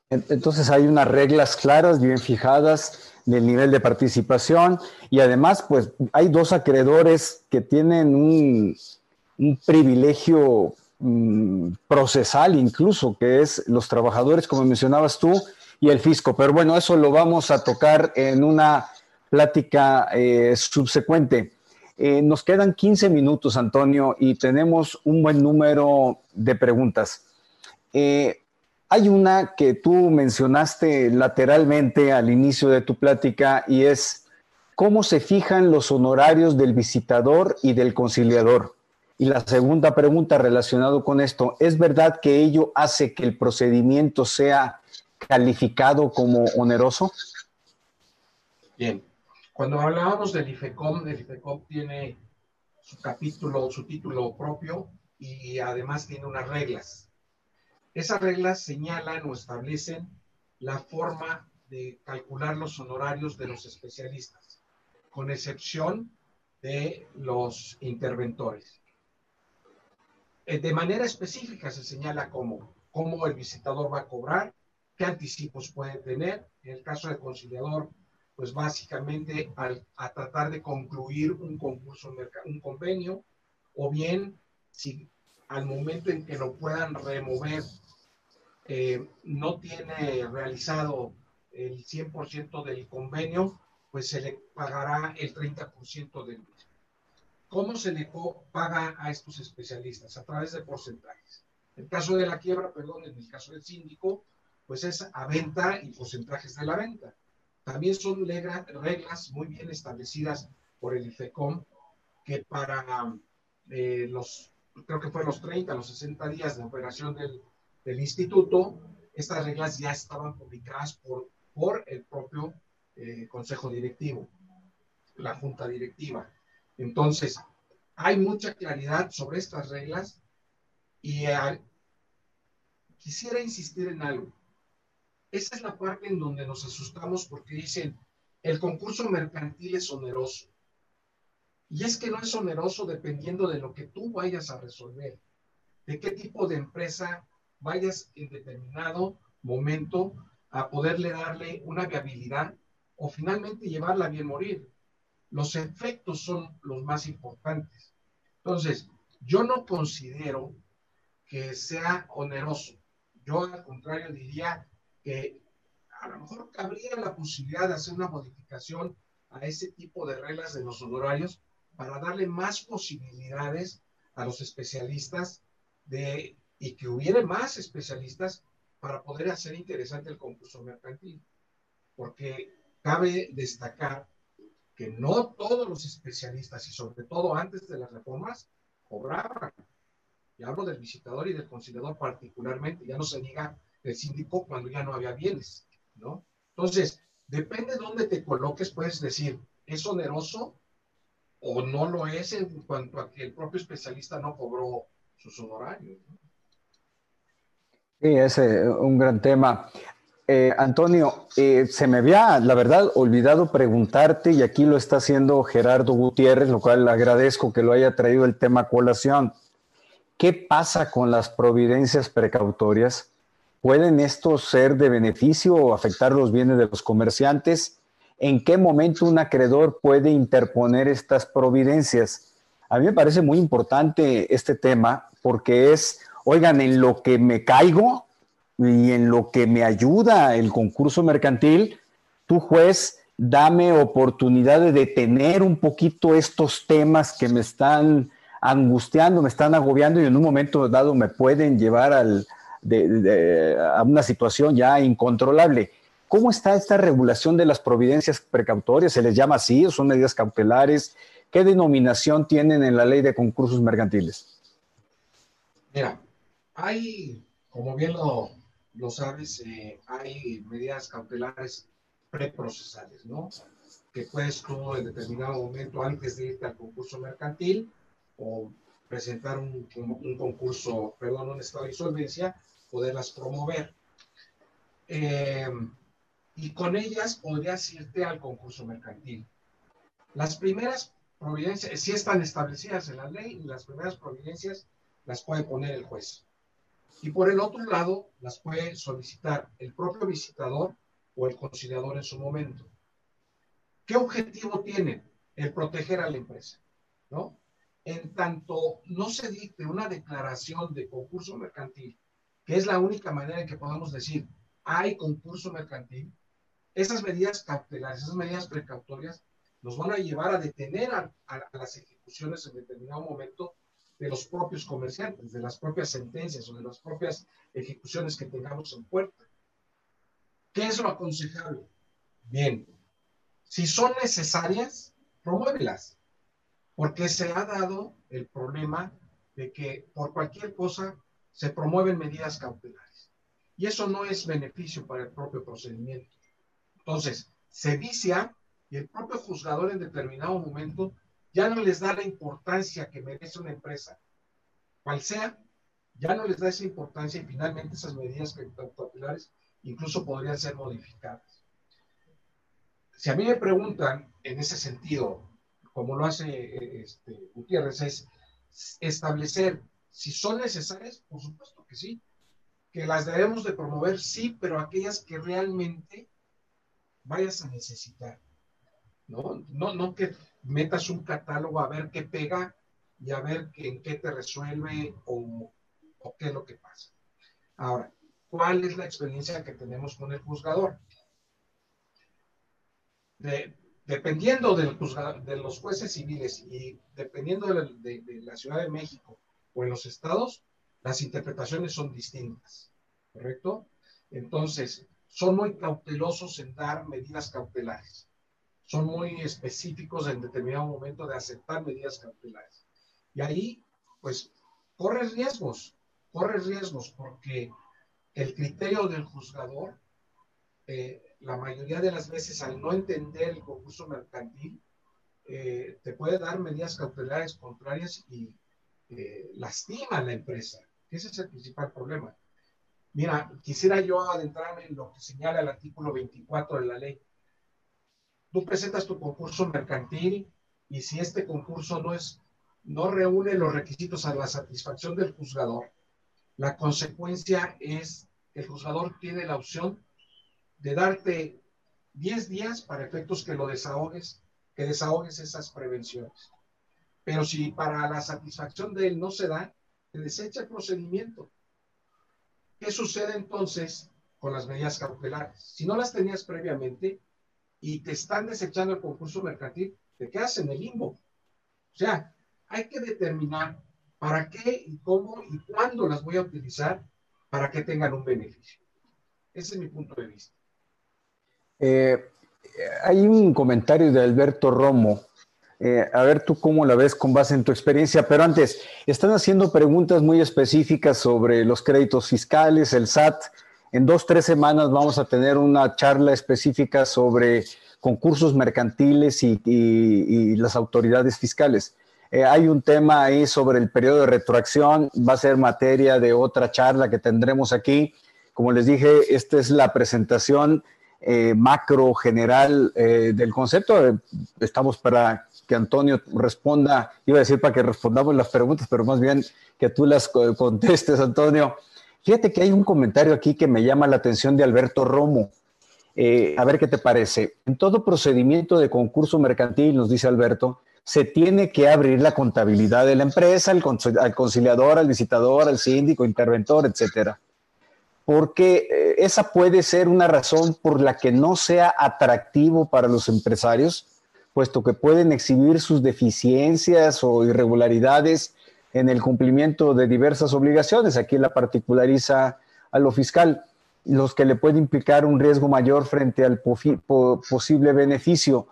Entonces hay unas reglas claras, bien fijadas del nivel de participación y además pues hay dos acreedores que tienen un, privilegio mm, procesal incluso, que es los trabajadores, como mencionabas tú, y el fisco. Pero bueno, eso lo vamos a tocar en una plática eh, subsecuente. Eh, nos quedan 15 minutos, Antonio, y tenemos un buen número de preguntas. Eh, hay una que tú mencionaste lateralmente al inicio de tu plática y es cómo se fijan los honorarios del visitador y del conciliador. Y la segunda pregunta relacionada con esto, ¿es verdad que ello hace que el procedimiento sea calificado como oneroso? Bien, cuando hablábamos del IFECOM, el IFECOM tiene su capítulo, su título propio y además tiene unas reglas. Esas reglas señalan o establecen la forma de calcular los honorarios de los especialistas, con excepción de los interventores. Eh, de manera específica se señala cómo, cómo el visitador va a cobrar, qué anticipos puede tener. En el caso del conciliador, pues básicamente a tratar de concluir un concurso, un convenio, o bien si al momento en que lo puedan remover eh, no tiene realizado el 100% del convenio, pues se le pagará el 30% del. ¿Cómo se le paga a estos especialistas? A través de porcentajes. En el caso de la quiebra, perdón, en el caso del síndico, pues es a venta y porcentajes de la venta. También son reglas muy bien establecidas por el IFECOM que para eh, los, creo que fue los 30, los 60 días de operación del, instituto, estas reglas ya estaban publicadas por, por el propio eh, consejo directivo, la junta directiva. Entonces, hay mucha claridad sobre estas reglas y eh, quisiera insistir en algo. Esa es la parte en donde nos asustamos porque dicen, el concurso mercantil es oneroso. Y es que no es oneroso dependiendo de lo que tú vayas a resolver, de qué tipo de empresa vayas en determinado momento a poderle darle una viabilidad o finalmente llevarla a bien morir. Los efectos son los más importantes. Entonces, yo no considero que sea oneroso. Yo al contrario diría que a lo mejor cabría la posibilidad de hacer una modificación a ese tipo de reglas de los honorarios para darle más posibilidades a los especialistas y que hubiera más especialistas para poder hacer interesante el concurso mercantil. Porque cabe destacar que no todos los especialistas, y sobre todo antes de las reformas, cobraban. Y hablo del visitador y del conciliador particularmente, ya no se diga el síndico cuando ya no había bienes, ¿no? Entonces, depende de dónde te coloques, puedes decir, ¿es oneroso o no lo es en cuanto a que el propio especialista no cobró sus honorarios? Sí, es un gran tema. Eh, Antonio, eh, se me había, la verdad, olvidado preguntarte, y aquí lo está haciendo Gerardo Gutiérrez, lo cual agradezco que lo haya traído el tema colación. ¿Qué pasa con las providencias precautorias? ¿Pueden estos ser de beneficio o afectar los bienes de los comerciantes? ¿En qué momento un acreedor puede interponer estas providencias? A mí me parece muy importante este tema porque es, oigan, en lo que me caigo y en lo que me ayuda el concurso mercantil, tú juez, dame oportunidad de detener un poquito estos temas que me están angustiando, me están agobiando y en un momento dado me pueden llevar al, a una situación ya incontrolable. ¿Cómo está esta regulación de las providencias precautorias? ¿Se les llama así son medidas cautelares? ¿Qué denominación tienen en la ley de concursos mercantiles? Mira, hay, como bien lo, lo sabes, eh, hay medidas cautelares preprocesales, ¿no? Que puedes tú en determinado momento, antes de irte al concurso mercantil o presentar un, concurso, perdón, un estado de insolvencia, poderlas promover. Eh, y con ellas podrías irte al concurso mercantil. Las primeras providencias, si están establecidas en la ley, las primeras providencias las puede poner el juez. Y por el otro lado, las puede solicitar el propio visitador o el conciliador en su momento. ¿Qué objetivo tiene? El proteger a la empresa, ¿no? En tanto no se dicte una declaración de concurso mercantil que es la única manera en que podamos decir, hay concurso mercantil, esas medidas cautelares, esas medidas precautorias, nos van a llevar a detener a, las ejecuciones en determinado momento de los propios comerciantes, de las propias sentencias o de las propias ejecuciones que tengamos en puerta. ¿Qué es lo aconsejable? Bien, si son necesarias, promuévelas, porque se ha dado el problema de que por cualquier cosa se promueven medidas cautelares. Y eso no es beneficio para el propio procedimiento. Entonces, se vicia y el propio juzgador en determinado momento ya no les da la importancia que merece una empresa, cual sea, ya no les da esa importancia y finalmente esas medidas cautelares incluso podrían ser modificadas. Si a mí me preguntan en ese sentido, como lo hace este, Gutiérrez, es establecer si son necesarias, por supuesto que sí, que las debemos de promover, sí, pero aquellas que realmente vayas a necesitar. ¿no? No, no que metas un catálogo a ver qué pega y a ver en qué te resuelve o, qué es lo que pasa. Ahora, ¿cuál es la experiencia que tenemos con el juzgador? dependiendo de los jueces civiles y dependiendo de, de, la Ciudad de México o en los estados, las interpretaciones son distintas, ¿correcto? Entonces, son muy cautelosos en dar medidas cautelares. Son muy específicos en determinado momento de aceptar medidas cautelares. Y ahí, pues, corres riesgos, corres riesgos porque el criterio del juzgador, eh, la mayoría de las veces al no entender el concurso mercantil, eh, te puede dar medidas cautelares contrarias y eh, lastima a la empresa. Ese es el principal problema. Mira, quisiera yo adentrarme en lo que señala el artículo 24 de la ley. Tú presentas tu concurso mercantil y si este concurso no es no reúne los requisitos a la satisfacción del juzgador, la consecuencia es que el juzgador tiene la opción de darte 10 días para efectos que lo desahogues, que desahogues esas prevenciones. Pero si para la satisfacción de él no se da, te desecha el procedimiento. ¿Qué sucede entonces con las medidas cautelares? Si no las tenías previamente y te están desechando el concurso mercantil, te quedas en el limbo. O sea, hay que determinar para qué y cómo y cuándo las voy a utilizar para que tengan un beneficio. Ese es mi punto de vista. Eh, hay un comentario de Alberto Romo. Eh, a ver tú cómo la ves con base en tu experiencia, pero antes, están haciendo preguntas muy específicas sobre los créditos fiscales, el SAT. En dos, tres semanas vamos a tener una charla específica sobre concursos mercantiles y las autoridades fiscales. Eh, hay un tema ahí sobre el periodo de retroacción, va a ser materia de otra charla que tendremos aquí. Como les dije, esta es la presentación eh, macro general eh, del concepto. Estamos para que Antonio responda, iba a decir para que respondamos las preguntas, pero más bien que tú las contestes, Antonio. Fíjate que hay un comentario aquí que me llama la atención de Alberto Romo. a ver qué te parece. En todo procedimiento de concurso mercantil, nos dice Alberto, se tiene que abrir la contabilidad de la empresa, al, conciliador, al visitador, al síndico, interventor, etcétera. Porque eh, esa puede ser una razón por la que no sea atractivo para los empresarios, puesto que pueden exhibir sus deficiencias o irregularidades en el cumplimiento de diversas obligaciones. Aquí la particulariza a lo fiscal, los que le puede implicar un riesgo mayor frente al posible beneficio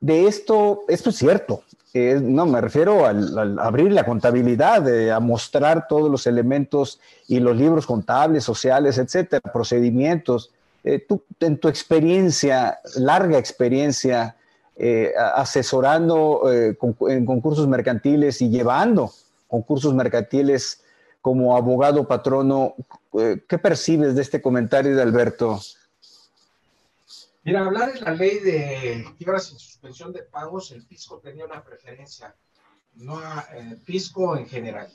de esto, esto es cierto. no, me refiero al, abrir la contabilidad, a mostrar todos los elementos y los libros contables, sociales, etcétera, procedimientos. Eh, tú, en tu experiencia, larga experiencia, eh, asesorando eh, en concursos mercantiles y llevando concursos mercantiles como abogado patrono, ¿qué percibes de este comentario de Alberto? Mira, hablar de la ley de quiebras y suspensión de pagos, el fisco tenía una preferencia, no el fisco en general.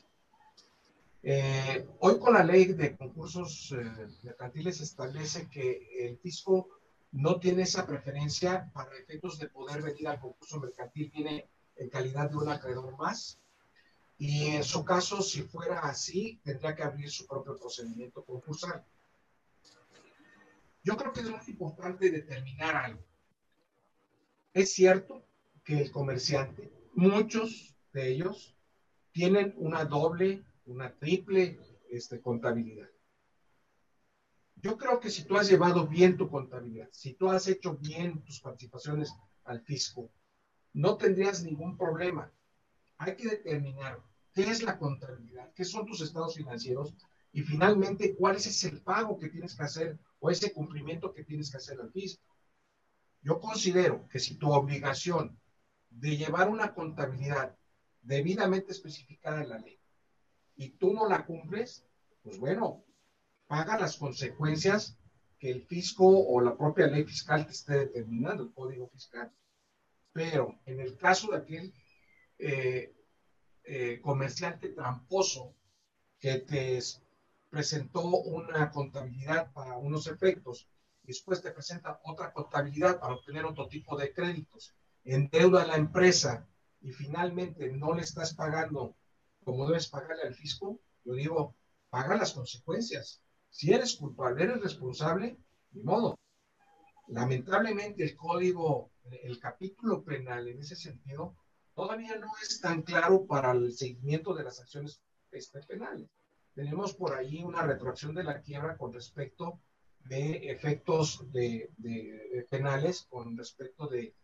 Eh, hoy con la ley de concursos eh, mercantiles establece que el fisco no tiene esa preferencia para efectos de poder venir al concurso mercantil, viene en calidad de un acreedor más. Y en su caso, si fuera así, tendría que abrir su propio procedimiento concursal. Yo creo que es muy importante determinar algo. Es cierto que el comerciante, muchos de ellos, tienen una doble, una triple este, contabilidad. Yo creo que si tú has llevado bien tu contabilidad, si tú has hecho bien tus participaciones al fisco, no tendrías ningún problema. Hay que determinar qué es la contabilidad, qué son tus estados financieros y finalmente cuál es el pago que tienes que hacer o ese cumplimiento que tienes que hacer al fisco. Yo considero que si tu obligación de llevar una contabilidad debidamente especificada en la ley y tú no la cumples, pues bueno, paga las consecuencias que el fisco o la propia ley fiscal te esté determinando, el código fiscal. Pero en el caso de aquel eh, eh, comerciante tramposo que te presentó una contabilidad para unos efectos después te presenta otra contabilidad para obtener otro tipo de créditos, endeuda a la empresa y finalmente no le estás pagando como debes pagarle al fisco, yo digo, paga las consecuencias. Si eres culpable, eres responsable, ni modo. Lamentablemente el código, el capítulo penal en ese sentido, todavía no es tan claro para el seguimiento de las acciones este, penales. Tenemos por ahí una retroacción de la quiebra con respecto de efectos de, penales, con respecto de,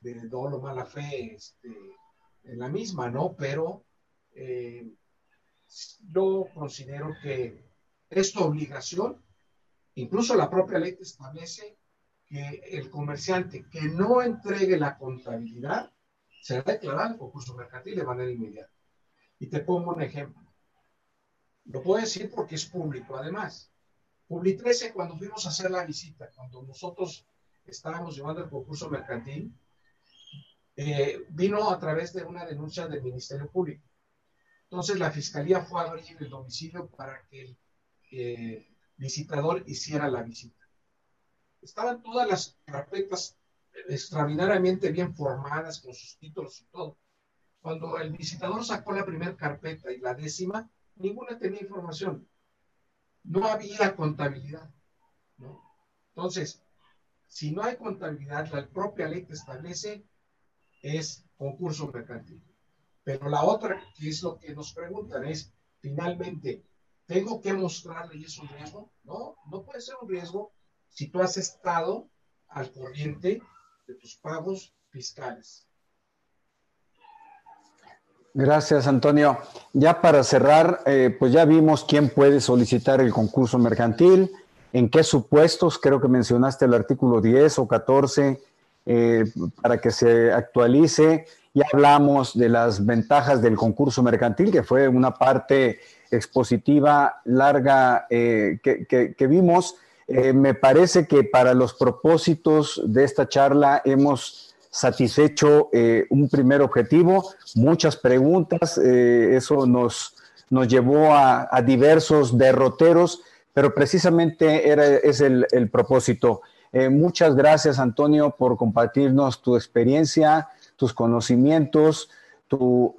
de dolo, mala fe, este, en la misma, ¿no? Pero eh, yo considero que es tu obligación, incluso la propia ley establece que el comerciante que no entregue la contabilidad será declarado en concurso mercantil de manera inmediata. Y te pongo un ejemplo. Lo puedo decir porque es público, además. Publi 13, cuando fuimos a hacer la visita, cuando nosotros estábamos llevando el concurso mercantil, eh, vino a través de una denuncia del Ministerio Público. Entonces la fiscalía fue a abrir el domicilio para que el eh, visitador hiciera la visita. Estaban todas las carpetas extraordinariamente bien formadas con sus títulos y todo. Cuando el visitador sacó la primera carpeta y la décima, ninguna tenía información. No había contabilidad. Entonces, si no hay contabilidad, la propia ley que establece es concurso mercantil. Pero la otra, que es lo que nos preguntan, es finalmente, ¿tengo que mostrarle y es un riesgo? No, no puede ser un riesgo si tú has estado al corriente de tus pagos fiscales. Gracias, Antonio. Ya para cerrar, eh, pues ya vimos quién puede solicitar el concurso mercantil, en qué supuestos, creo que mencionaste el artículo 10 o 14, eh, para que se actualice ya hablamos de las ventajas del concurso mercantil, que fue una parte expositiva larga eh, que, vimos. Eh, me parece que para los propósitos de esta charla hemos satisfecho eh, un primer objetivo, muchas preguntas, eso nos, nos llevó a, diversos derroteros, pero precisamente era, es el propósito. muchas gracias, Antonio, por compartirnos tu experiencia, tus conocimientos, tu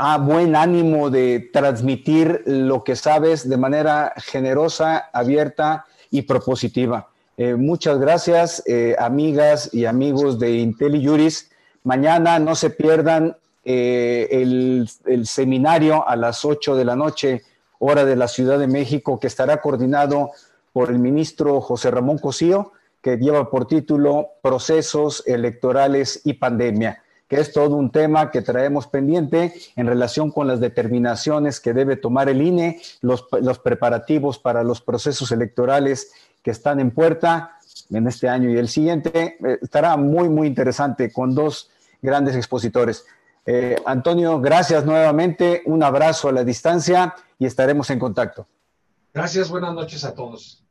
eh, buen ánimo de transmitir lo que sabes de manera generosa, abierta y propositiva. Eh, muchas gracias, eh, amigas y amigos de IntelliJuris. Mañana no se pierdan el, el, seminario a las 8 de la noche, hora de la Ciudad de México, que estará coordinado por el ministro José Ramón Cosío que lleva por título Procesos electorales y pandemia, que es todo un tema que traemos pendiente en relación con las determinaciones que debe tomar el INE, los, preparativos para los procesos electorales que están en puerta en este año y el siguiente. Eh, estará muy, muy interesante con dos grandes expositores. Eh, Antonio, gracias nuevamente, un abrazo a la distancia y estaremos en contacto. Gracias, buenas noches a todos.